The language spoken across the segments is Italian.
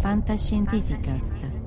Fantascientificast.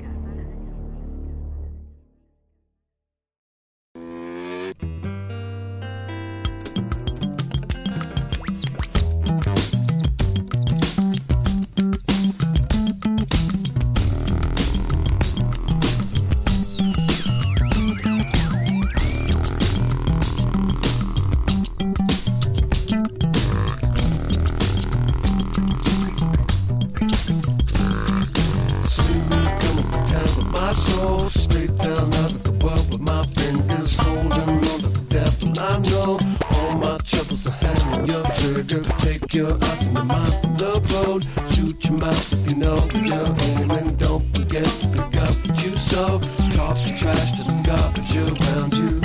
Your trigger. Take your and your mind from the road. Shoot your mouth you know you're aiming. Don't forget to pick up what you sow. Talk the trash to the garbage around you.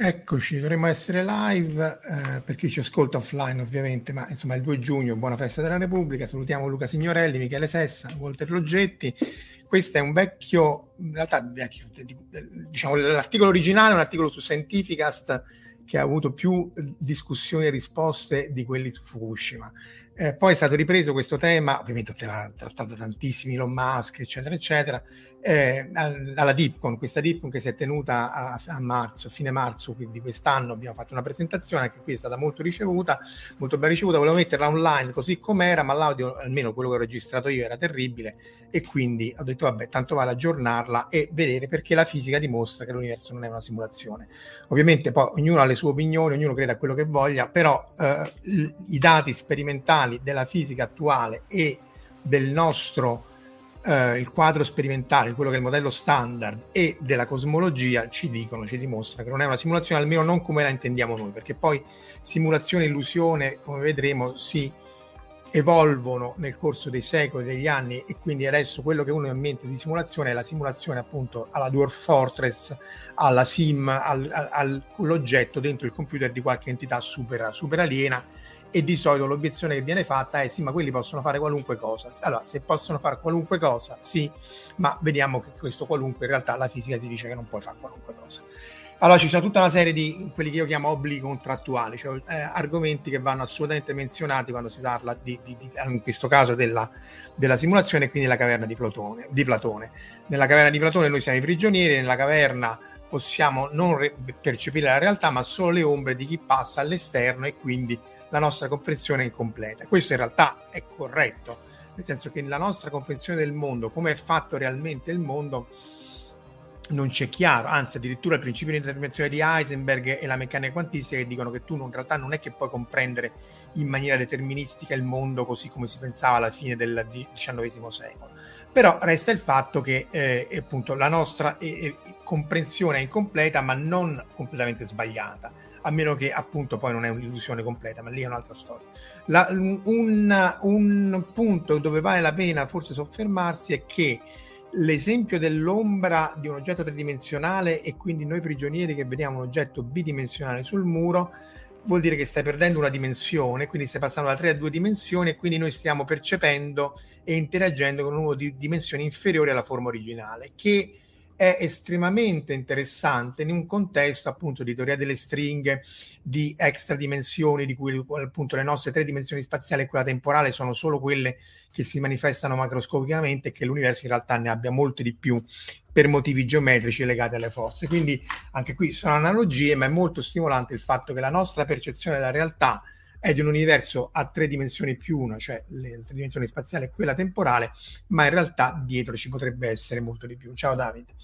Eccoci, dovremmo essere live eh, per chi ci ascolta offline ovviamente, ma insomma il 2 giugno, buona festa della Repubblica, salutiamo Luca Signorelli, Michele Sessa, Walter Loggetti, questo è un vecchio, in realtà vecchio, di- di- diciamo l'articolo originale è un articolo su Scientificast che ha avuto più discussioni e risposte di quelli su Fukushima. Eh, poi è stato ripreso questo tema, ovviamente ha trattato tantissimi Elon Musk, eccetera, eccetera, eh, al- alla DIPCON, questa DIPCON che si è tenuta a, a marzo, fine marzo quindi quest'anno abbiamo fatto una presentazione, anche qui è stata molto ricevuta, molto ben ricevuta, volevo metterla online così com'era, ma l'audio, almeno quello che ho registrato io, era terribile e quindi ho detto vabbè, tanto vale aggiornarla e vedere perché la fisica dimostra che l'universo non è una simulazione. Ovviamente poi ognuno ha le sue opinioni, ognuno crede a quello che voglia, però eh, i dati sperimentali della fisica attuale e del nostro eh, il quadro sperimentale, quello che è il modello standard e della cosmologia ci dicono, ci dimostrano che non è una simulazione, almeno non come la intendiamo noi, perché poi simulazione e illusione, come vedremo, si evolvono nel corso dei secoli, degli anni e quindi adesso quello che uno ha in mente di simulazione è la simulazione appunto alla Dwarf Fortress, alla sim, al- al- all'oggetto dentro il computer di qualche entità super, super aliena e di solito l'obiezione che viene fatta è sì ma quelli possono fare qualunque cosa. Allora se possono fare qualunque cosa sì ma vediamo che questo qualunque in realtà la fisica ti dice che non puoi fare qualunque cosa. Allora ci sono tutta una serie di quelli che io chiamo obblighi contrattuali cioè eh, argomenti che vanno assolutamente menzionati quando si parla di, di- di- in questo caso della, della simulazione e quindi la caverna di Platone, di Platone. Nella caverna di Platone noi siamo i prigionieri nella caverna possiamo non re- percepire la realtà ma solo le ombre di chi passa all'esterno e quindi la nostra comprensione è incompleta. Questo in realtà è corretto, nel senso che la nostra comprensione del mondo, come è fatto realmente il mondo, non c'è chiaro, anzi addirittura il principio di interpretazione di Heisenberg e la meccanica quantistica che dicono che tu in realtà non è che puoi comprendere in maniera deterministica il mondo così come si pensava alla fine del XIX secolo. Però resta il fatto che eh, appunto la nostra eh, eh, comprensione è incompleta ma non completamente sbagliata a meno che appunto poi non è un'illusione completa, ma lì è un'altra storia. La- un, un punto dove vale la pena forse soffermarsi è che l'esempio dell'ombra di un oggetto tridimensionale e quindi noi prigionieri che vediamo un oggetto bidimensionale sul muro vuol dire che stai perdendo una dimensione, quindi stai passando da tre a due dimensioni e quindi noi stiamo percependo e interagendo con uno di dimensioni inferiori alla forma originale, che è estremamente interessante in un contesto appunto di teoria delle stringhe, di extra dimensioni, di cui appunto le nostre tre dimensioni spaziali e quella temporale sono solo quelle che si manifestano macroscopicamente e che l'universo in realtà ne abbia molte di più per motivi geometrici legati alle forze. Quindi anche qui sono analogie, ma è molto stimolante il fatto che la nostra percezione della realtà è di un universo a tre dimensioni più una, cioè le tre dimensioni spaziali e quella temporale, ma in realtà dietro ci potrebbe essere molto di più. Ciao Davide.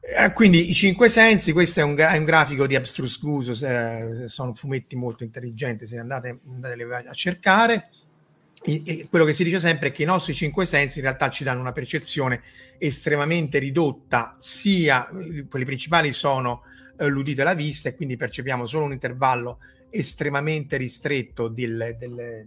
Eh, quindi i cinque sensi, questo è un, è un grafico di Abstrus Guso, eh, sono fumetti molto intelligenti, se andate, andate a cercare. E- e quello che si dice sempre è che i nostri cinque sensi in realtà ci danno una percezione estremamente ridotta, sia quelli principali sono eh, l'udito e la vista e quindi percepiamo solo un intervallo estremamente ristretto del, del,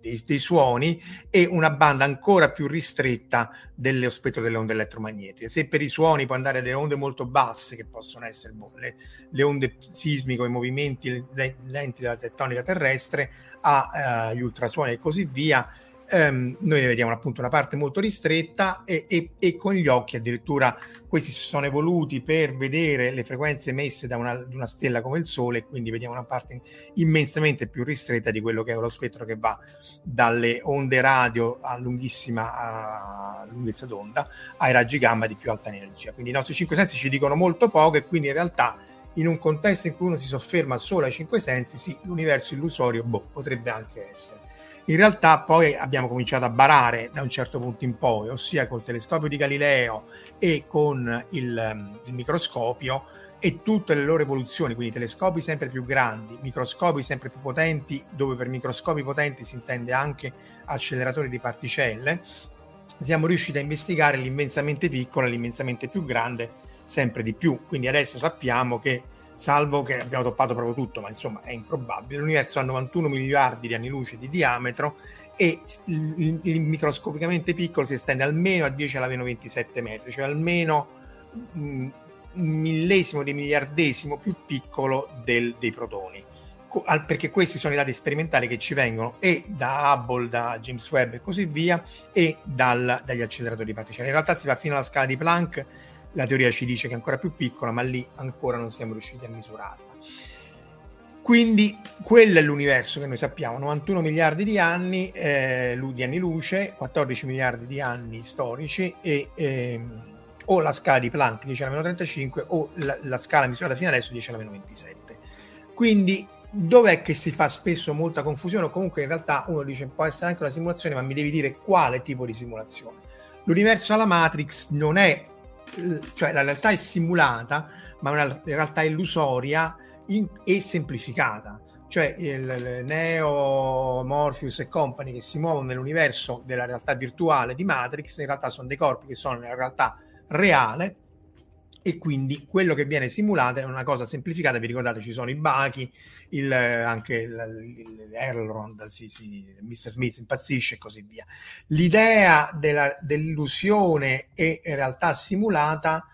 dei, dei, suoni e una banda ancora più ristretta dello spettro delle onde elettromagnetiche. Se per i suoni può andare delle onde molto basse, che possono essere boh, le, le, onde sismiche i movimenti lenti della tettonica terrestre, agli eh, ultrasuoni e così via, ehm, noi ne vediamo appunto una parte molto ristretta e, e, e, con gli occhi addirittura questi si sono evoluti per vedere le frequenze emesse da una, una, stella come il Sole quindi vediamo una parte immensamente più ristretta di quello che è lo spettro che va dalle onde radio a lunghissima a lunghezza d'onda ai raggi gamma di più alta energia. Quindi i nostri cinque sensi ci dicono molto poco e quindi in realtà in un contesto in cui uno si sofferma solo ai cinque sensi, sì, l'universo illusorio boh, potrebbe anche essere. In realtà poi abbiamo cominciato a barare da un certo punto in poi, ossia col telescopio di Galileo e con il, il microscopio e tutte le loro evoluzioni, quindi telescopi sempre più grandi, microscopi sempre più potenti, dove per microscopi potenti si intende anche acceleratori di particelle, siamo riusciti a investigare l'immensamente piccolo e l'immensamente più grande sempre di più. Quindi adesso sappiamo che salvo che abbiamo toppato proprio tutto, ma insomma è improbabile. L'universo ha 91 miliardi di anni luce di diametro e il, il microscopicamente piccolo si estende almeno a 10 alla meno 27 metri, cioè almeno un millesimo di miliardesimo più piccolo del, dei protoni. perché questi sono i dati sperimentali che ci vengono e da Hubble, da James Webb e così via, e dal, dagli acceleratori di particelle. In realtà si va fino alla scala di Planck la teoria ci dice che è ancora più piccola, ma lì ancora non siamo riusciti a misurarla. Quindi quello è l'universo che noi sappiamo, 91 miliardi di anni, eh, di anni luce, 14 miliardi di anni storici e ehm, o la scala di Planck 10 alla meno 35 o la, la scala misurata fino adesso 10 alla meno 27. Quindi dov'è che si fa spesso molta confusione o comunque in realtà uno dice può essere anche una simulazione ma mi devi dire quale tipo di simulazione. L'universo alla Matrix non è cioè la realtà è simulata, ma una realtà illusoria in, e semplificata. Cioè il, il, Neo, Morpheus e compagni che si muovono nell'universo della realtà virtuale di Matrix, in realtà sono dei corpi che sono nella realtà reale e quindi quello che viene simulato è una cosa semplificata, vi ricordate ci sono i bachi, il, anche il, Elrond, sì, sì, Mr. Smith impazzisce e così via. L'idea della, dell'illusione e realtà simulata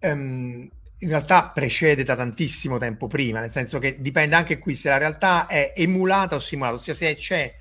um, in realtà precede da tantissimo tempo prima, nel senso che dipende anche qui se la realtà è emulata o simulata, ossia se c'è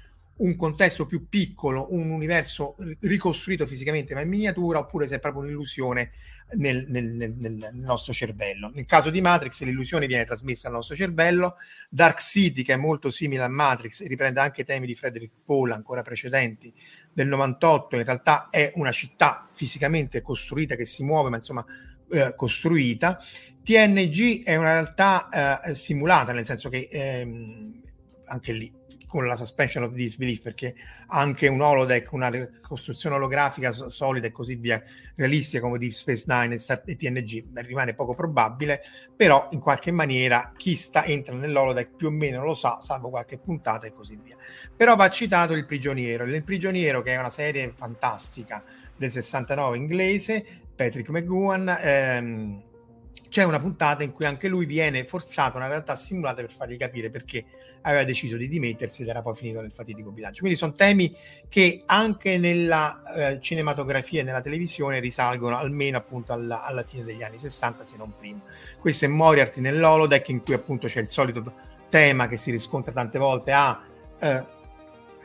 un contesto più piccolo, un universo ricostruito fisicamente ma in miniatura, oppure se è proprio un'illusione nel, nel, nel, nel, nostro cervello. Nel caso di Matrix l'illusione viene trasmessa al nostro cervello, Dark City che è molto simile a Matrix riprende anche temi di Frederick Paul ancora precedenti del 98, in realtà è una città fisicamente costruita che si muove ma insomma eh, costruita. TNG è una realtà eh, simulata, nel senso che ehm, anche lì con la suspension of disbelief perché anche un holodeck, una costruzione olografica solida e così via, realistica come Deep Space Nine e TNG rimane poco probabile, però in qualche maniera chi sta, entra nell'holodeck più o meno lo sa, salvo qualche puntata e così via. Però va citato Il Prigioniero, Il Prigioniero che è una serie fantastica del 69 inglese, Patrick McGowan, ehm, c'è una puntata in cui anche lui viene forzato una realtà simulata per fargli capire perché aveva deciso di dimettersi ed era poi finito nel fatidico bilancio. Quindi sono temi che anche nella eh, cinematografia e nella televisione risalgono almeno appunto alla, alla, fine degli anni 60, se non prima. Questo è Moriarty nell'Holodeck in cui appunto c'è il solito tema che si riscontra tante volte a ah, eh,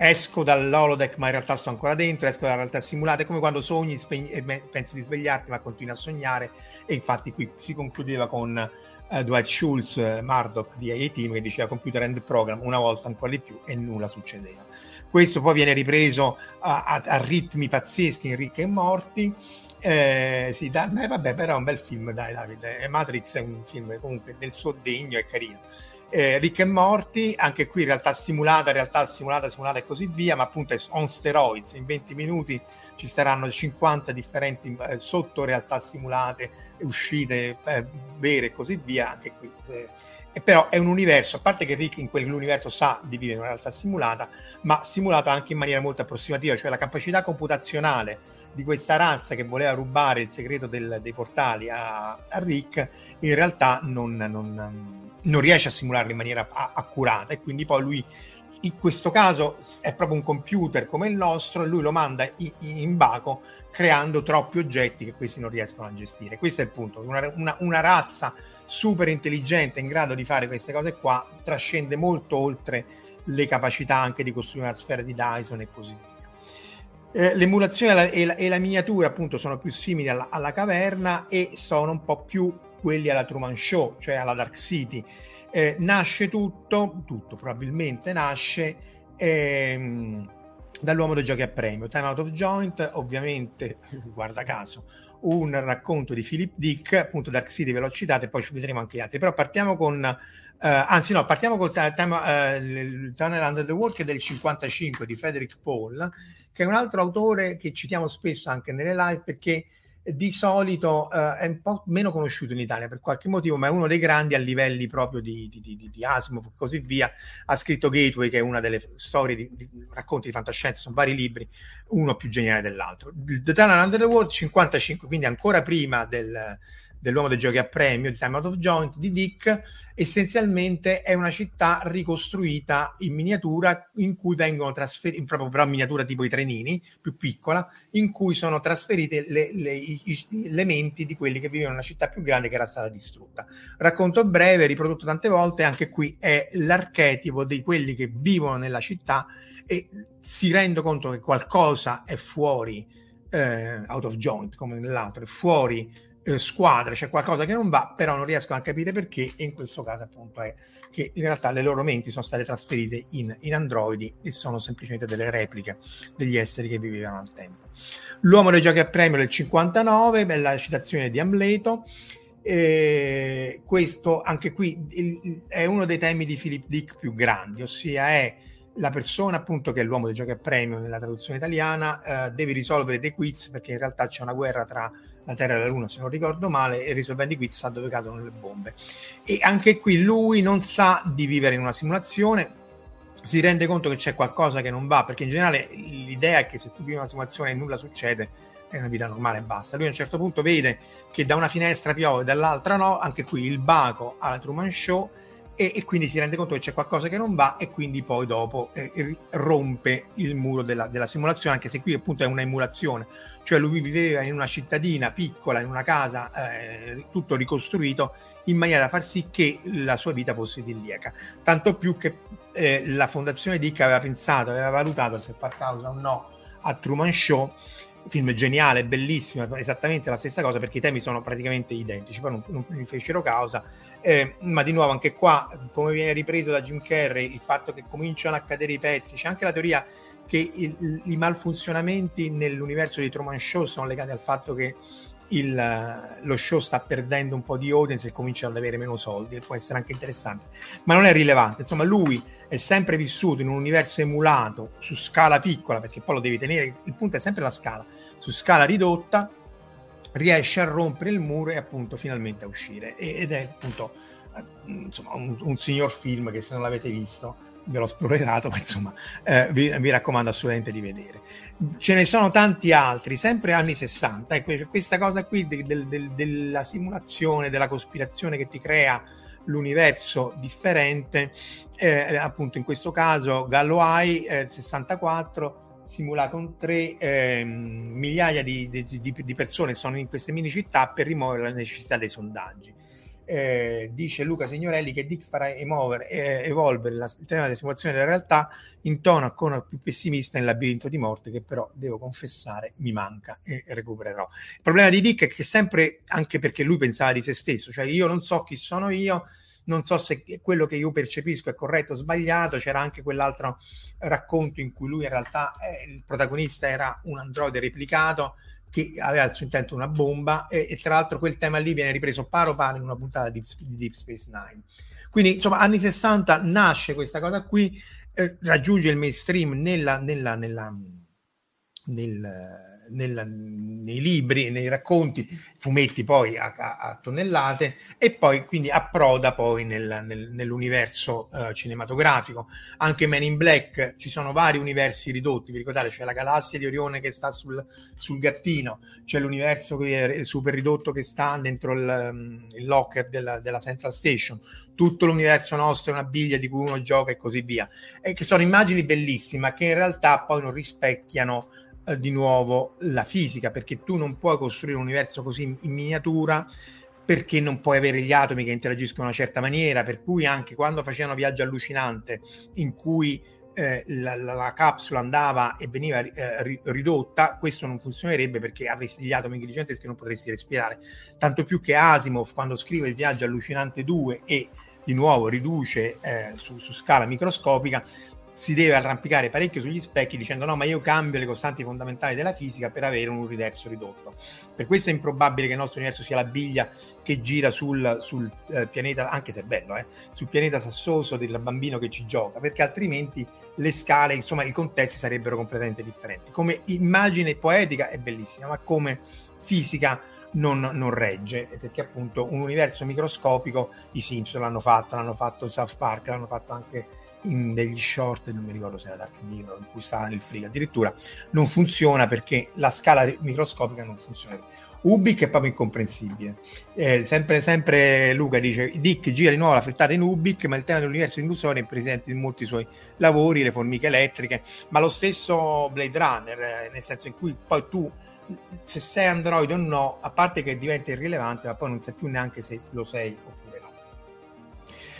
esco dall'holodeck ma in realtà sto ancora dentro, esco dalla realtà simulata, è come quando sogni spegni, e pensi di svegliarti ma continui a sognare e infatti qui si concludeva con uh, Dwight Schultz, Murdoch di IA Team che diceva computer and program una volta ancora di più e nulla succedeva. Questo poi viene ripreso a, a, a ritmi pazzeschi in Rick e Morti. Eh, sì, da, eh, vabbè, però è un bel film, dai Davide. Eh, Matrix è un film comunque del suo degno e carino. Eh, Rick e Morti, anche qui realtà simulata, realtà simulata, simulata e così via, ma appunto è on steroids, in 20 minuti ci saranno 50 differenti eh, sotto realtà simulate, uscite eh, vere e così via, anche qui. Eh, e però è un universo, a parte che Rick in quell'universo sa di vivere una realtà simulata, ma simulata anche in maniera molto approssimativa, cioè la capacità computazionale di questa razza che voleva rubare il segreto del- dei portali a, a Rick, in realtà non, non- non riesce a simularlo in maniera a- accurata e quindi poi lui in questo caso è proprio un computer come il nostro e lui lo manda in, in baco creando troppi oggetti che questi non riescono a gestire. Questo è il punto. Una, una- una razza super intelligente in grado di fare queste cose qua trascende molto oltre le capacità anche di costruire una sfera di Dyson e così via. Eh, l'emulazione e la, e la- e la miniatura appunto sono più simili alla, alla caverna e sono un po' più quelli alla Truman Show, cioè alla Dark City. Eh, nasce tutto, tutto probabilmente nasce ehm, dall'uomo dei giochi a premio. Time Out of Joint, ovviamente, guarda caso, un racconto di Philip Dick, appunto Dark City ve l'ho citato e poi ci vedremo anche gli altri, però partiamo con, eh, anzi no, partiamo col ta- time, eh, Tunnel Under the Wall che è del 55 di Frederick Paul, che è un altro autore che citiamo spesso anche nelle live perché di solito eh, è un po' meno conosciuto in Italia per qualche motivo, ma è uno dei grandi a livelli proprio di, di, di, di Asimov e così via. Ha scritto Gateway, che è una delle storie di, racconti di fantascienza, sono vari libri, uno più geniale dell'altro. The Tunnel Under the World 55, quindi ancora prima del, dell'uomo dei giochi a premio di Time Out of Joint di Dick, essenzialmente è una città ricostruita in miniatura in cui vengono trasferiti, proprio però in miniatura tipo i trenini, più piccola, in cui sono trasferite le, le, i, i elementi di quelli che vivevano in una città più grande che era stata distrutta. Racconto breve, riprodotto tante volte, anche qui è l'archetipo di quelli che vivono nella città e si rende conto che qualcosa è fuori eh, out of joint come nell'altro, è fuori eh, squadra, c'è qualcosa che non va, però non riescono a capire perché e in questo caso appunto è che in realtà le loro menti sono state trasferite in, in androidi e sono semplicemente delle repliche degli esseri che vivevano al tempo. L'uomo dei giochi a premio del 59, bella citazione di Amleto. Eh, questo anche qui il- è uno dei temi di Philip Dick più grandi, ossia è la persona appunto che è l'uomo dei giochi a premio nella traduzione italiana eh, deve risolvere dei quiz perché in realtà c'è una guerra tra la Terra e la Luna se non ricordo male e risolvendo i quiz sa dove cadono le bombe. E anche qui lui non sa di vivere in una simulazione si rende conto che c'è qualcosa che non va perché in generale l'idea è che se tu vivi una simulazione e nulla succede è una vita normale e basta. Lui a un certo punto vede che da una finestra piove dall'altra no anche qui il baco alla Truman Show e, e quindi si rende conto che c'è qualcosa che non va e quindi poi dopo eh, rompe il muro della, della simulazione, anche se qui appunto è una emulazione, cioè lui viveva in una cittadina piccola, in una casa, eh, tutto ricostruito in maniera da far sì che la sua vita fosse idilliaca. Tanto più che eh, la fondazione Dick aveva pensato, aveva valutato se far causa o no a Truman Show film geniale, bellissimo, esattamente la stessa cosa perché i temi sono praticamente identici, poi non, non mi fecero causa, eh, ma di nuovo anche qua, come viene ripreso da Jim Carrey, il fatto che cominciano a cadere i pezzi, c'è anche la teoria che il- i malfunzionamenti nell'universo di Truman Show sono legati al fatto che il, lo show sta perdendo un po' di audience e cominciano ad avere meno soldi e può essere anche interessante, ma non è rilevante, insomma lui è sempre vissuto in un universo emulato su scala piccola perché poi lo devi tenere, il punto è sempre la scala, su scala ridotta riesce a rompere il muro e appunto finalmente a uscire. E- ed è appunto eh, insomma un, un signor film che se non l'avete visto ve l'ho spoilerato ma insomma eh, vi, vi raccomando assolutamente di vedere. Ce ne sono tanti altri sempre anni 60 ecco c'è questa cosa qui de- del- del- della simulazione della cospirazione che ti crea l'universo differente eh, appunto in questo caso Galway eh, 64 Simulacron 3 ehm, migliaia di, di- di- di persone sono in queste mini città per rimuovere la necessità dei sondaggi Eh, dice Luca Signorelli che Dick farà emuovere- eh, evolvere la, il tema della simulazione della realtà in tono ancora più pessimista nel labirinto di morte che però devo confessare mi manca e recupererò il problema di Dick è che sempre anche perché lui pensava di se stesso cioè io non so chi sono io non so se quello che io percepisco è corretto o sbagliato. C'era anche quell'altro racconto in cui lui in realtà eh, il protagonista era un androide replicato che aveva al suo intento una bomba e, e tra l'altro quel tema lì viene ripreso paro paro in una puntata di, di Deep Space Nine. Quindi insomma anni 60 nasce questa cosa qui, eh, raggiunge il mainstream nella, nella, nella, nel, nel, nei libri, nei racconti, fumetti poi a, a, a tonnellate e poi quindi approda poi nel, nel, nell'universo uh, cinematografico. Anche Men in Black ci sono vari universi ridotti, vi ricordate? C'è la galassia di Orione che sta sul, sul gattino, c'è l'universo super ridotto che sta dentro il, il locker della, della Central Station, tutto l'universo nostro è una biglia di cui uno gioca e così via, e che sono immagini bellissime che in realtà poi non rispecchiano eh, di nuovo la fisica, perché tu non puoi costruire un universo così in, in miniatura perché non puoi avere gli atomi che interagiscono in una certa maniera, per cui anche quando facevano viaggio allucinante in cui eh, la, la, la, capsula andava e veniva eh, ridotta, questo non funzionerebbe perché avresti gli atomi giganteschi e non potresti respirare. Tanto più che Asimov, quando scrive il viaggio allucinante 2 e di nuovo riduce eh, su, su, scala microscopica, si deve arrampicare parecchio sugli specchi dicendo no ma io cambio le costanti fondamentali della fisica per avere un universo ridotto. Per questo è improbabile che il nostro universo sia la biglia che gira sul, sul eh, pianeta anche se è bello eh, sul pianeta sassoso del bambino che ci gioca perché altrimenti le scale insomma i contesti sarebbero completamente differenti. Come immagine poetica è bellissima ma come fisica non, non, regge, perché appunto un universo microscopico i Simpson l'hanno fatto, l'hanno fatto South Park, l'hanno fatto anche in degli short, non mi ricordo se era Dark Mirror, in cui stava nel frigo, addirittura non funziona perché la scala microscopica non funziona. Ubik è proprio incomprensibile. Eh, sempre, sempre, Luca dice: Dick gira di nuovo la frittata in Ubik, ma il tema dell'universo induzione è presente in molti suoi lavori, le formiche elettriche, ma lo stesso Blade Runner, eh, nel senso in cui poi tu, se sei Android o no, a parte che diventa irrilevante, ma poi non sai più neanche se lo sei oppure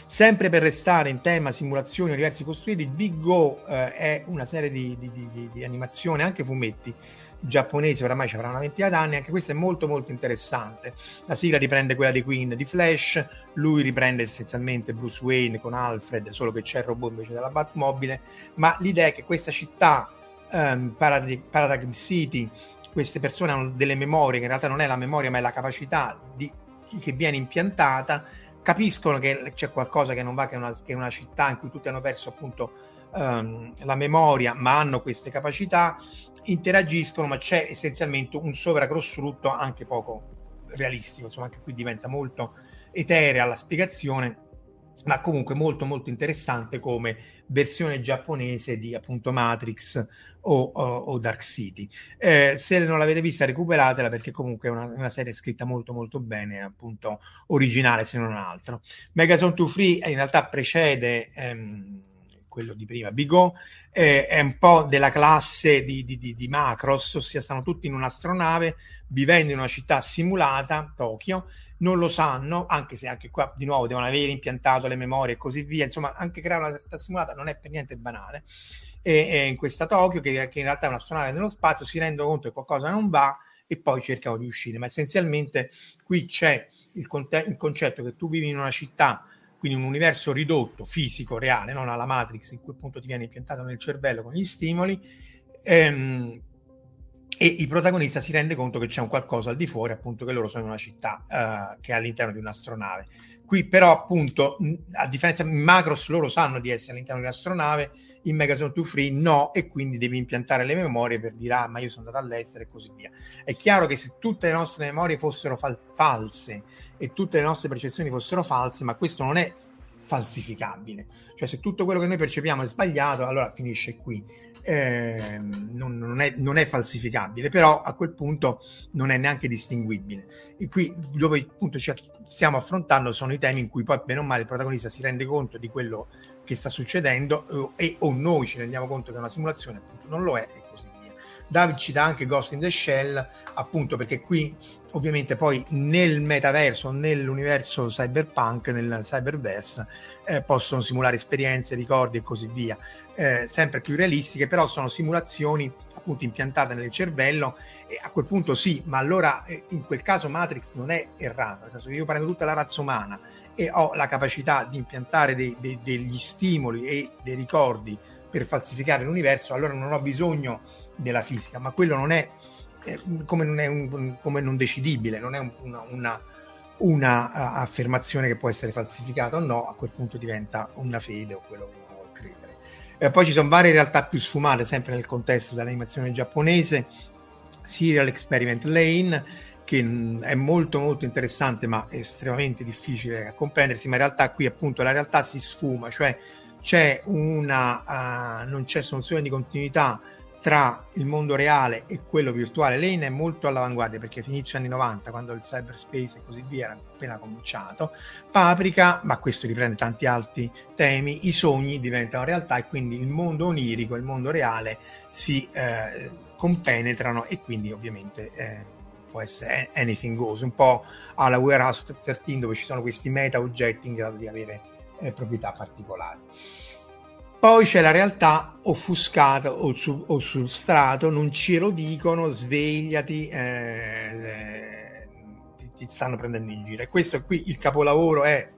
Sempre per restare in tema simulazioni universi costruiti, Big Go eh, è una serie di, di, di, di animazione, anche fumetti giapponesi, oramai ci avranno una ventina d'anni, anche questa è molto molto interessante. La sigla riprende quella di Queen di Flash, lui riprende essenzialmente Bruce Wayne con Alfred, solo che c'è il robot invece della Batmobile, ma l'idea è che questa città, um, Parad- Paradigm City, queste persone hanno delle memorie, che in realtà non è la memoria ma è la capacità di, che viene impiantata capiscono che c'è qualcosa che non va, che è una, che è una città in cui tutti hanno perso appunto um, la memoria, ma hanno queste capacità, interagiscono, ma c'è essenzialmente un sovracostrutto anche poco realistico, insomma anche qui diventa molto eterea la spiegazione ma comunque molto molto interessante come versione giapponese di appunto Matrix o, o, o Dark City. Eh, se non l'avete vista recuperatela perché comunque è una, una, serie scritta molto molto bene, appunto originale se non altro. Megazone 2 Free in realtà precede ehm, quello di prima, Bigot, eh, è un po' della classe di, di, di, di Macross, ossia stanno tutti in un'astronave vivendo in una città simulata, Tokyo, non lo sanno, anche se anche qua di nuovo devono avere impiantato le memorie e così via, insomma anche creare una realtà simulata non è per niente banale. E, e in questa Tokyo, che, che in realtà è un'astronave nello spazio, si rendono conto che qualcosa non va e poi cercano di uscire, ma essenzialmente qui c'è il, conte- il concetto che tu vivi in una città quindi un universo ridotto, fisico, reale, non alla Matrix in cui appunto ti viene impiantato nel cervello con gli stimoli, ehm, e il protagonista si rende conto che c'è un qualcosa al di fuori, appunto che loro sono in una città uh, che è all'interno di un'astronave. Qui però appunto, a differenza in Macros, loro sanno di essere all'interno di un'astronave, in Megazone 2 Free no, e quindi devi impiantare le memorie per dire ah ma io sono andato all'estero e così via. È chiaro che se tutte le nostre memorie fossero fal- false e tutte le nostre percezioni fossero false, ma questo non è falsificabile. Cioè se tutto quello che noi percepiamo è sbagliato, allora finisce qui eh, non, non, è, non, è, falsificabile, però a quel punto non è neanche distinguibile. E qui dove appunto ci stiamo affrontando sono i temi in cui poi bene o male il protagonista si rende conto di quello che sta succedendo eh, e o noi ci rendiamo conto che è una simulazione, appunto non lo è e così via. David ci dà anche Ghost in the Shell, appunto perché qui ovviamente poi nel metaverso, nell'universo cyberpunk, nel cyberverse, eh, possono simulare esperienze, ricordi e così via eh, sempre più realistiche, però sono simulazioni appunto impiantate nel cervello e a quel punto sì, ma allora eh, in quel caso Matrix non è errato, nel senso che io prendo tutta la razza umana e ho la capacità di impiantare dei, dei, degli stimoli e dei ricordi per falsificare l'universo, allora non ho bisogno della fisica, ma quello non è eh, come, non è un, come non decidibile, non è un, una, una, una affermazione che può essere falsificata o no, a quel punto diventa una fede o quello che eh, poi ci sono varie realtà più sfumate, sempre nel contesto dell'animazione giapponese, Serial Experiment Lane, che mh, è molto molto interessante ma estremamente difficile a comprendersi, ma in realtà qui appunto la realtà si sfuma, cioè c'è una, uh, non c'è soluzione di continuità tra il mondo reale e quello virtuale. Lane è molto all'avanguardia perché inizio anni 90, quando il cyberspace e così via era appena cominciato. Paprika, ma questo riprende tanti altri temi, i sogni diventano realtà e quindi il mondo onirico il mondo reale si eh, compenetrano e quindi ovviamente eh, può essere anything goes, un po' alla Warehouse 13 dove ci sono questi meta oggetti in grado di avere eh, proprietà particolari. Poi c'è la realtà offuscata o, su, o sul strato, non ce lo dicono, svegliati, eh, eh, ti, ti, stanno prendendo in giro. E questo qui, il capolavoro è,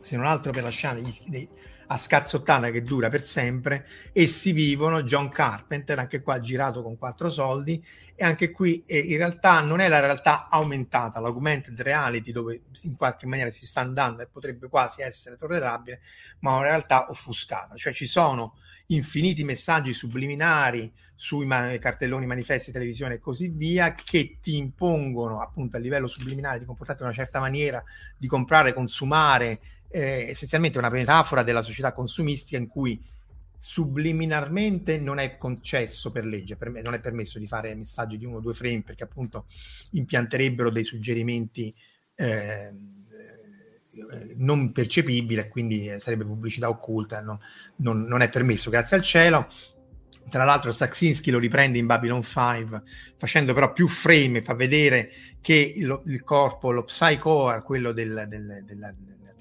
se non altro per lasciare gli, dei, a scazzottata che dura per sempre, essi vivono, John Carpenter, anche qua girato con quattro soldi, e anche qui eh, in realtà non è la realtà aumentata, l'augmented reality dove in qualche maniera si sta andando e potrebbe quasi essere tollerabile, ma una realtà offuscata, cioè ci sono infiniti messaggi subliminari sui ma- cartelloni manifesti televisione e così via che ti impongono appunto a livello subliminale di comportarti in una certa maniera, di comprare, consumare, eh, essenzialmente una metafora della società consumistica in cui subliminarmente non è concesso per legge, per non è permesso di fare messaggi di uno o due frame perché appunto impianterebbero dei suggerimenti eh, non percepibili e quindi sarebbe pubblicità occulta, non, non, non, è permesso, grazie al cielo. Tra l'altro Saxinski lo riprende in Babylon 5 facendo però più frame, fa vedere che il, il corpo, lo psychoar, quello del, del, della,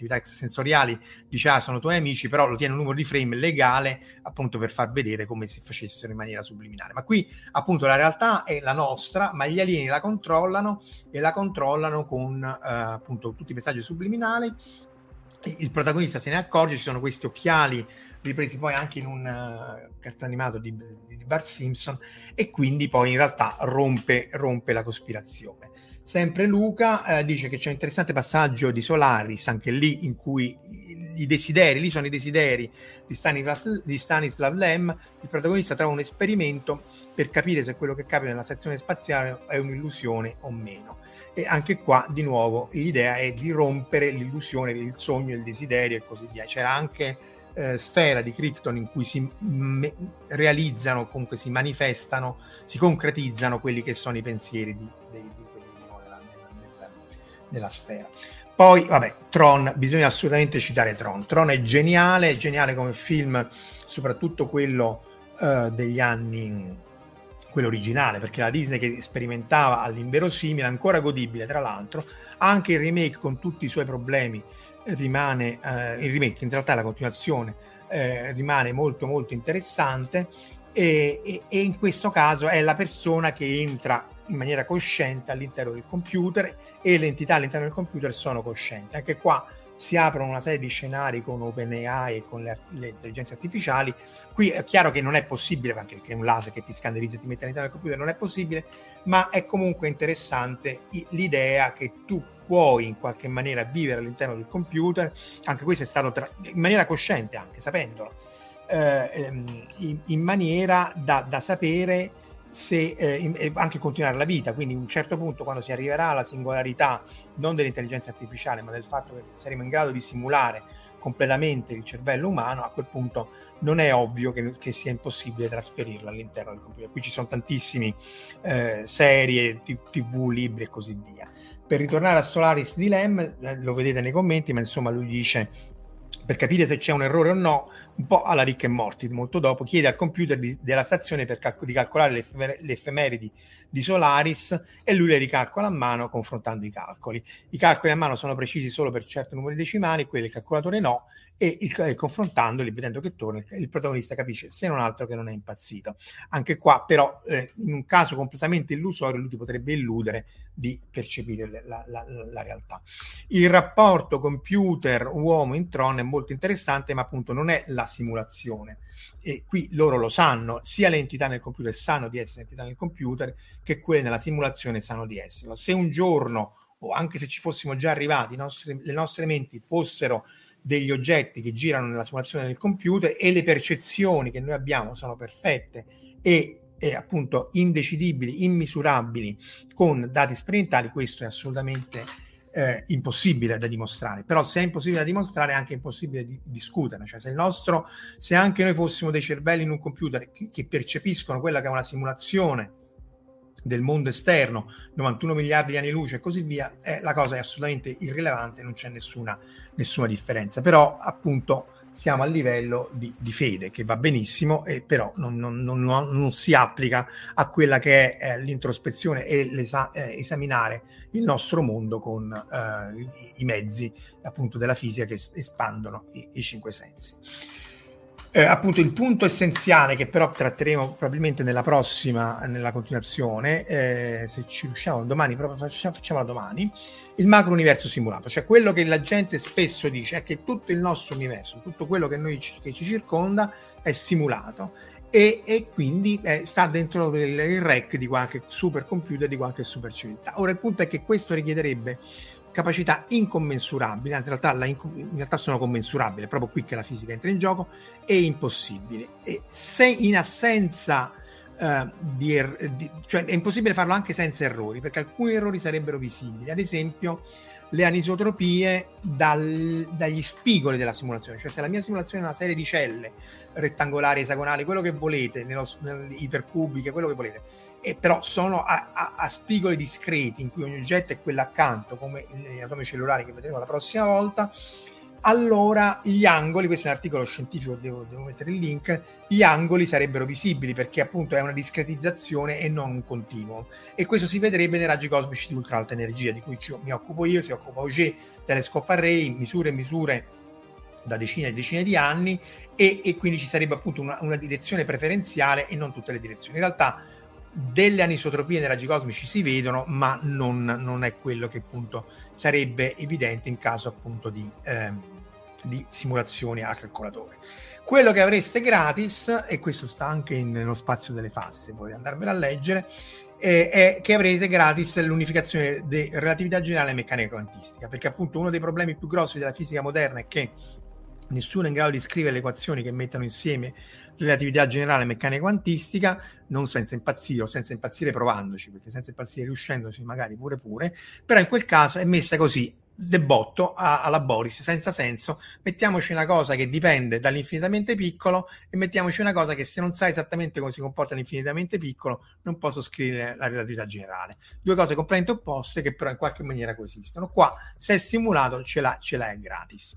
attività extrasensoriali, dice ah sono tuoi amici, però lo tiene un numero di frame legale appunto per far vedere come si facessero in maniera subliminale. Ma qui appunto la realtà è la nostra, ma gli alieni la controllano e la controllano con eh, appunto tutti i messaggi subliminali. Il protagonista se ne accorge, ci sono questi occhiali ripresi poi anche in un uh, cartone animato di, di Bart Simpson e quindi poi in realtà rompe, rompe la cospirazione. Sempre Luca eh, dice che c'è un interessante passaggio di Solaris, anche lì in cui i desideri, lì sono i desideri di Stanislav, di Stanislav Lem, il protagonista trova un esperimento per capire se quello che capita nella stazione spaziale è un'illusione o meno. E anche qua, di nuovo, l'idea è di rompere l'illusione, il sogno, il desiderio e così via. C'era anche eh, Sfera di Crichton in cui si me- realizzano, comunque si manifestano, si concretizzano quelli che sono i pensieri di, dei, della sfera. Poi, vabbè, Tron, bisogna assolutamente citare Tron. Tron è geniale, geniale come film, soprattutto quello uh, degli anni, quello originale, perché la Disney che sperimentava all'inverosimile, ancora godibile tra l'altro, anche il remake con tutti i suoi problemi rimane, uh, il remake in realtà è la continuazione, uh, rimane molto molto interessante e, e, e in questo caso è la persona che entra in maniera cosciente all'interno del computer e le entità all'interno del computer sono coscienti. Anche qua si aprono una serie di scenari con OpenAI e con le, le, intelligenze artificiali. Qui è chiaro che non è possibile, anche che un laser che ti scannerizza e ti mette all'interno del computer non è possibile, ma è comunque interessante l'idea che tu puoi in qualche maniera vivere all'interno del computer, anche questo è stato tra- in maniera cosciente, anche sapendolo, eh, ehm, in, in, maniera da, da sapere se eh, anche continuare la vita, quindi a un certo punto quando si arriverà alla singolarità non dell'intelligenza artificiale, ma del fatto che saremo in grado di simulare completamente il cervello umano, a quel punto non è ovvio che, che sia impossibile trasferirlo all'interno del computer. Qui ci sono tantissime eh, serie, tv, libri e così via. Per ritornare a Solaris di Lem, eh, lo vedete nei commenti, ma insomma lui dice per capire se c'è un errore o no, un po' alla Rick e Morty, molto dopo, chiede al computer di, della stazione cal- di calcolare le, effemeridi di Solaris e lui le ricalcola a mano confrontando i calcoli. I calcoli a mano sono precisi solo per certi numeri decimali, quelli del calcolatore no, e, il, e confrontandoli, vedendo che torna, il, il, protagonista capisce se non altro che non è impazzito. Anche qua, però, eh, in un caso completamente illusorio, lui ti potrebbe illudere di percepire la, la, la, la realtà. Il rapporto computer-uomo in Tron è molto interessante, ma appunto non è la simulazione. E qui loro lo sanno, sia le entità nel computer sanno di essere entità nel computer, che quelle nella simulazione sanno di esserlo. Se un giorno, o anche se ci fossimo già arrivati, nostri, le nostre menti fossero degli oggetti che girano nella simulazione del computer e le percezioni che noi abbiamo sono perfette e eh, appunto indecidibili, immisurabili con dati sperimentali, questo è assolutamente eh, impossibile da dimostrare. Però se è impossibile da dimostrare è anche impossibile di discutere. Cioè se il nostro, se anche noi fossimo dei cervelli in un computer che, che percepiscono quella che è una simulazione del mondo esterno, 91 miliardi di anni luce e così via, eh, la cosa è assolutamente irrilevante, non c'è nessuna, nessuna differenza. Però appunto siamo a livello di, di fede, che va benissimo, e però non, non, non, non, si applica a quella che è eh, l'introspezione e eh, esaminare il nostro mondo con eh, i, i, mezzi appunto della fisica che espandono i, i cinque sensi. Eh, appunto il punto essenziale che però tratteremo probabilmente nella prossima, nella continuazione, eh, se ci riusciamo domani, proprio facciamo, facciamola domani, il macro universo simulato, cioè quello che la gente spesso dice è che tutto il nostro universo, tutto quello che, noi, che ci circonda è simulato e, e quindi eh, sta dentro il, il rec di qualche supercomputer, di qualche superciviltà. Ora il punto è che questo richiederebbe capacità incommensurabili, anzi in realtà, la, in realtà sono commensurabili, è proprio qui che la fisica entra in gioco, e impossibili. E se in assenza uh, di, er- di, cioè è impossibile farlo anche senza errori, perché alcuni errori sarebbero visibili, ad esempio le anisotropie dal, dagli spigoli della simulazione, cioè se la mia simulazione è una serie di celle rettangolari, esagonali, quello che volete, nello, ipercubiche, quello che volete, e però sono a, a, a, spigoli discreti in cui ogni oggetto è quello accanto, come gli atomi cellulari che vedremo la prossima volta, allora gli angoli, questo è un articolo scientifico, devo, devo, mettere il link, gli angoli sarebbero visibili perché appunto è una discretizzazione e non un continuo. E questo si vedrebbe nei raggi cosmici di ultra alta energia, di cui ci, mi occupo io, si occupa Auger, Telescope Array, misure e misure da decine e decine di anni e, e quindi ci sarebbe appunto una, una direzione preferenziale e non tutte le direzioni. In realtà delle anisotropie nei raggi cosmici si vedono, ma non, non, è quello che appunto sarebbe evidente in caso appunto di, eh, di simulazioni a calcolatore. Quello che avreste gratis, e questo sta anche in, nello spazio delle fasi, se volete andarvelo a leggere, eh, è che avrete gratis l'unificazione di relatività generale e meccanica quantistica, perché appunto uno dei problemi più grossi della fisica moderna è che nessuno è in grado di scrivere le equazioni che mettono insieme relatività generale e meccanica quantistica, non senza impazzire o senza impazzire provandoci, perché senza impazzire riuscendoci magari pure pure, però in quel caso è messa così de botto a, alla Boris senza senso. Mettiamoci una cosa che dipende dall'infinitamente piccolo e mettiamoci una cosa che se non sai esattamente come si comporta l'infinitamente piccolo non posso scrivere la relatività generale. Due cose completamente opposte che però in qualche maniera coesistono. Qua se è simulato ce l'ha, ce l'ha è gratis.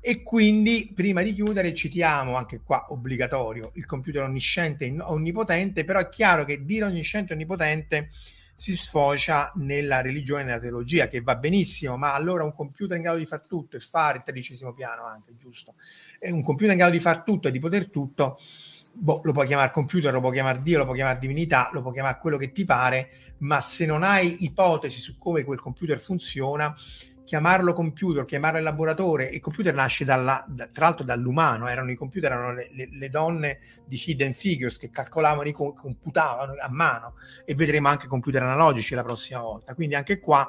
E quindi prima di chiudere citiamo anche qua obbligatorio il computer onnisciente e onnipotente, però è chiaro che dire onnisciente e onnipotente si sfocia nella religione e nella teologia, che va benissimo, ma allora un computer in grado di fare tutto e fare il tredicesimo piano anche, giusto? E un computer in grado di fare tutto e di poter tutto, boh, lo puoi chiamare computer, lo puoi chiamare Dio, lo puoi chiamare divinità, lo puoi chiamare quello che ti pare, ma se non hai ipotesi su come quel computer funziona, chiamarlo computer, chiamarlo elaboratore, il computer nasce dalla, da, tra l'altro dall'umano, erano i computer, erano le, le, le donne di Hidden Figures che calcolavano, computavano a mano e vedremo anche computer analogici la prossima volta. Quindi anche qua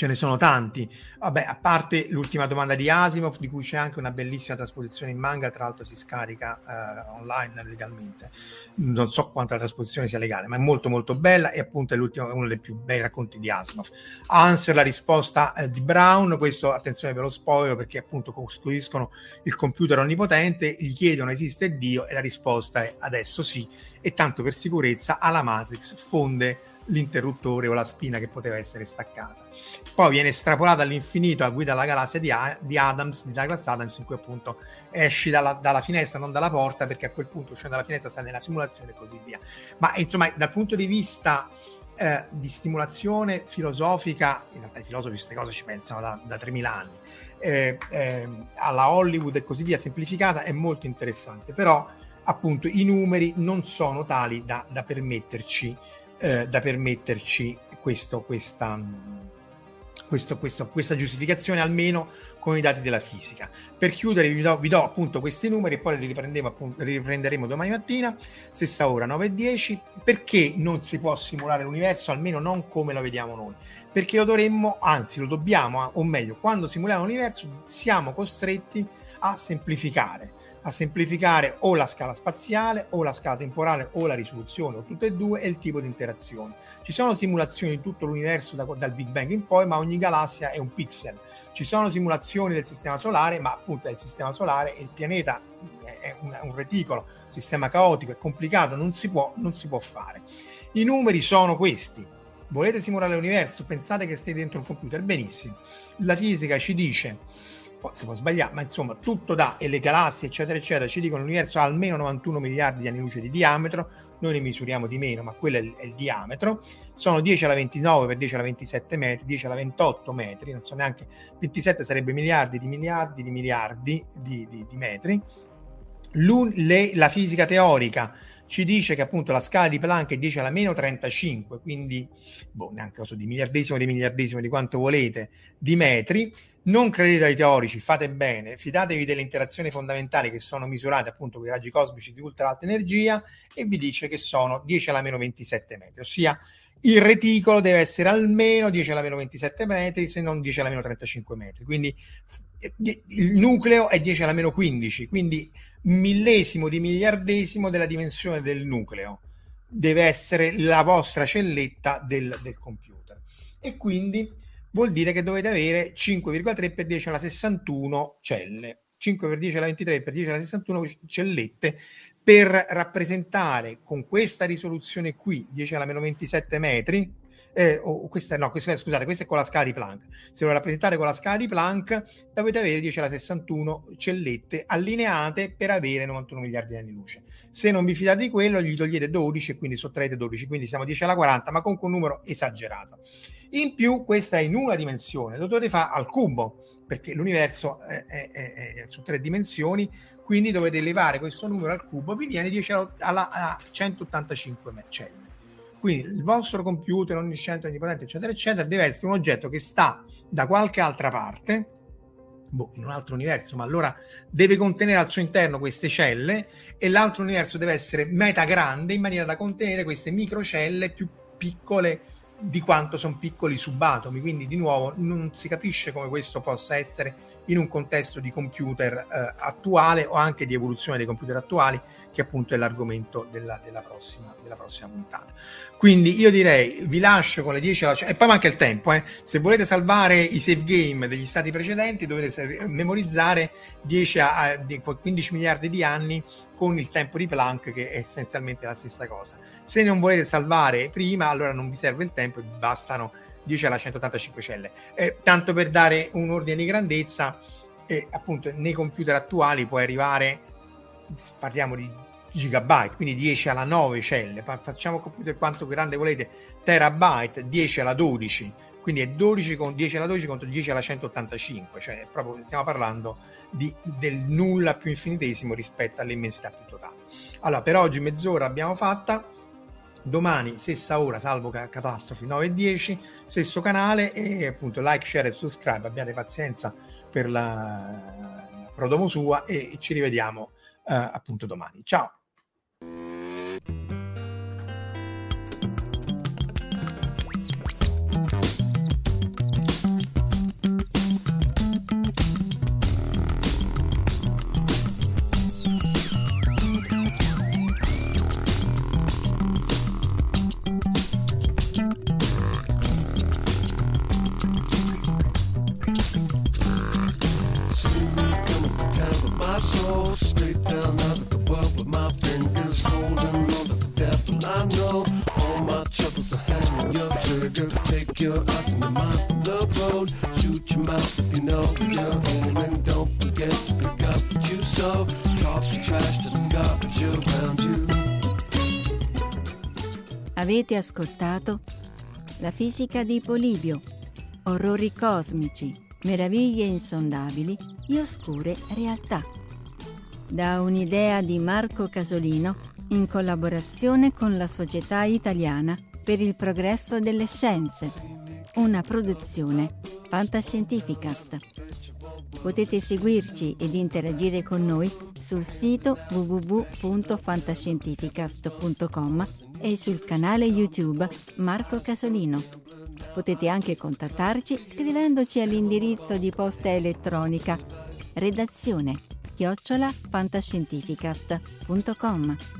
ce ne sono tanti. Vabbè, a parte l'ultima domanda di Asimov, di cui c'è anche una bellissima trasposizione in manga, tra l'altro si scarica eh, online legalmente. Non so quanto la trasposizione sia legale, ma è molto molto bella e appunto è uno dei più bei racconti di Asimov. Answer la risposta eh, di Brown, questo attenzione per lo spoiler perché appunto costruiscono il computer onnipotente, gli chiedono esiste Dio e la risposta è adesso sì e tanto per sicurezza alla Matrix fonde l'interruttore o la spina che poteva essere staccata. Poi viene estrapolata all'infinito a guida alla galassia di, A- di Adams, di Douglas Adams, in cui appunto esci dalla, dalla, finestra, non dalla porta, perché a quel punto uscendo dalla finestra stai nella simulazione e così via. Ma insomma, dal punto di vista eh, di stimolazione filosofica, in realtà i filosofi queste cose ci pensano da, da 3000 anni, eh, eh, alla Hollywood e così via, semplificata, è molto interessante, però appunto i numeri non sono tali da, da permetterci eh, da permetterci questo, questa, questo, questo, questa giustificazione almeno con i dati della fisica. Per chiudere vi do, vi do appunto questi numeri e poi li, appunto, li riprenderemo domani mattina, stessa ora 9.10. Perché non si può simulare l'universo, almeno non come lo vediamo noi? Perché lo dovremmo, anzi lo dobbiamo, o meglio, quando simuliamo l'universo siamo costretti a semplificare a semplificare o la scala spaziale o la scala temporale o la risoluzione o tutte e due e il tipo di interazione. Ci sono simulazioni di tutto l'universo da- dal Big Bang in poi, ma ogni galassia è un pixel. Ci sono simulazioni del sistema solare, ma appunto è il sistema solare e il pianeta è un, un reticolo, sistema caotico, è complicato, non si, può, non si può fare. I numeri sono questi. Volete simulare l'universo? Pensate che stai dentro un computer? Benissimo. La fisica ci dice si può sbagliare, ma insomma tutto da e le galassie eccetera eccetera ci dicono l'universo ha almeno 91 miliardi di anni luce di diametro, noi ne misuriamo di meno, ma quello è il, è il diametro, sono 10 alla 29 per 10 alla 27 metri, 10 alla 28 metri, non so neanche, 27 sarebbe miliardi di miliardi di miliardi di, di, di metri. Le- la fisica teorica ci dice che appunto la scala di Planck è 10 alla meno 35, quindi boh, neanche so, di miliardesimo di miliardesimo di quanto volete di metri. Non credete ai teorici, fate bene, fidatevi delle interazioni fondamentali che sono misurate appunto con i raggi cosmici di ultra alta energia e vi dice che sono 10 alla meno 27 metri, ossia il reticolo deve essere almeno 10 alla meno 27 metri, se non 10 alla meno 35 metri. Quindi il nucleo è 10 alla meno 15, quindi millesimo di miliardesimo della dimensione del nucleo deve essere la vostra celletta del, del computer. E quindi vuol dire che dovete avere 5,3 per 10 alla 61 celle. 5 per 10 alla 23 per 10 alla 61 cellette per rappresentare con questa risoluzione qui 10 alla meno 27 metri eh, o questa, no, questa, scusate, questa è con la scala di Planck. Se lo rappresentate con la scala di Planck, dovete avere 10 alla 61 cellette allineate per avere 91 miliardi di anni luce. Se non vi fidate di quello, gli togliete 12 e quindi sottraete 12, quindi siamo 10 alla 40, ma comunque un numero esagerato. In più, questa è in una dimensione, lo dovete fare al cubo, perché l'universo è, è, è, su tre dimensioni, quindi dovete elevare questo numero al cubo, vi viene 10 alla, alla 185 celle. Quindi il vostro computer onnisciente, onnipotente, eccetera, eccetera, deve essere un oggetto che sta da qualche altra parte, boh, in un altro universo, ma allora deve contenere al suo interno queste celle e l'altro universo deve essere meta grande in maniera da contenere queste microcelle più piccole di quanto sono piccoli subatomi. Quindi, di nuovo, non si capisce come questo possa essere in un contesto di computer eh, attuale o anche di evoluzione dei computer attuali, che appunto è l'argomento della, della, prossima, della prossima puntata. Quindi io direi vi lascio con le 10 alla... e poi manca il tempo, eh. se volete salvare i save game degli stati precedenti dovete memorizzare 10 a, a 15 miliardi di anni con il tempo di Planck che è essenzialmente la stessa cosa. Se non volete salvare prima, allora non vi serve il tempo, bastano 10 alla 185 celle. Eh, tanto per dare un ordine di grandezza, eh, appunto nei computer attuali può arrivare, parliamo di gigabyte, quindi 10 alla 9 celle, facciamo il computer quanto grande volete, terabyte, 10 alla 12, quindi è 12 con 10 alla 12 contro 10 alla 185, cioè proprio stiamo parlando di, del nulla più infinitesimo rispetto all'immensità più totale. Allora, per oggi mezz'ora abbiamo fatta, domani stessa ora, salvo catastrofi 9 e 10, stesso canale e appunto like, share e subscribe, abbiate pazienza per la prodomo sua e ci rivediamo eh, appunto domani. Ciao! Your trigger. Take your eyes and your the road. Shoot your mouth you know where you're aiming. Don't forget to pick up what you sow. Talk your trash to the garbage around you. Avete ascoltato La fisica di Polibio, orrori cosmici, meraviglie insondabili e oscure realtà. Da un'idea di Marco Casolino in collaborazione con la Società Italiana per il Progresso delle Scienze, una produzione Fantascientificast. Potete seguirci ed interagire con noi sul sito www.fantascientificast.com e sul canale YouTube Marco Casolino. Potete anche contattarci scrivendoci all'indirizzo di posta elettronica redazione chiocciola fantascientificast.com.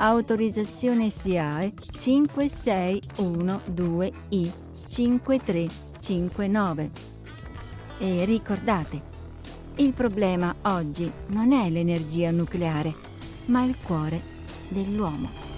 autorizzazione SIAE 5612I 5359. E ricordate, il problema oggi non è l'energia nucleare, ma il cuore dell'uomo.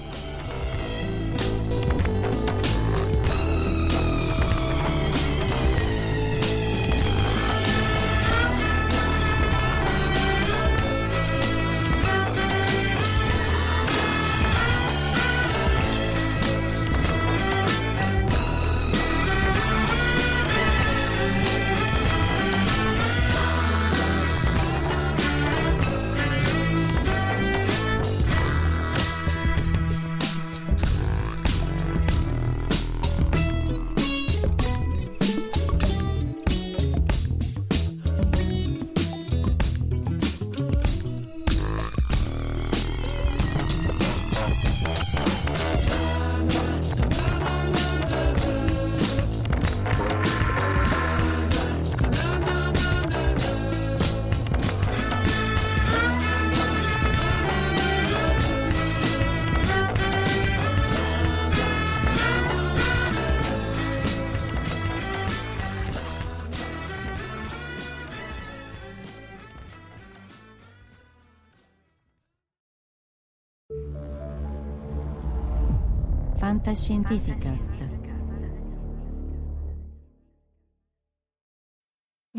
Fantascientificast.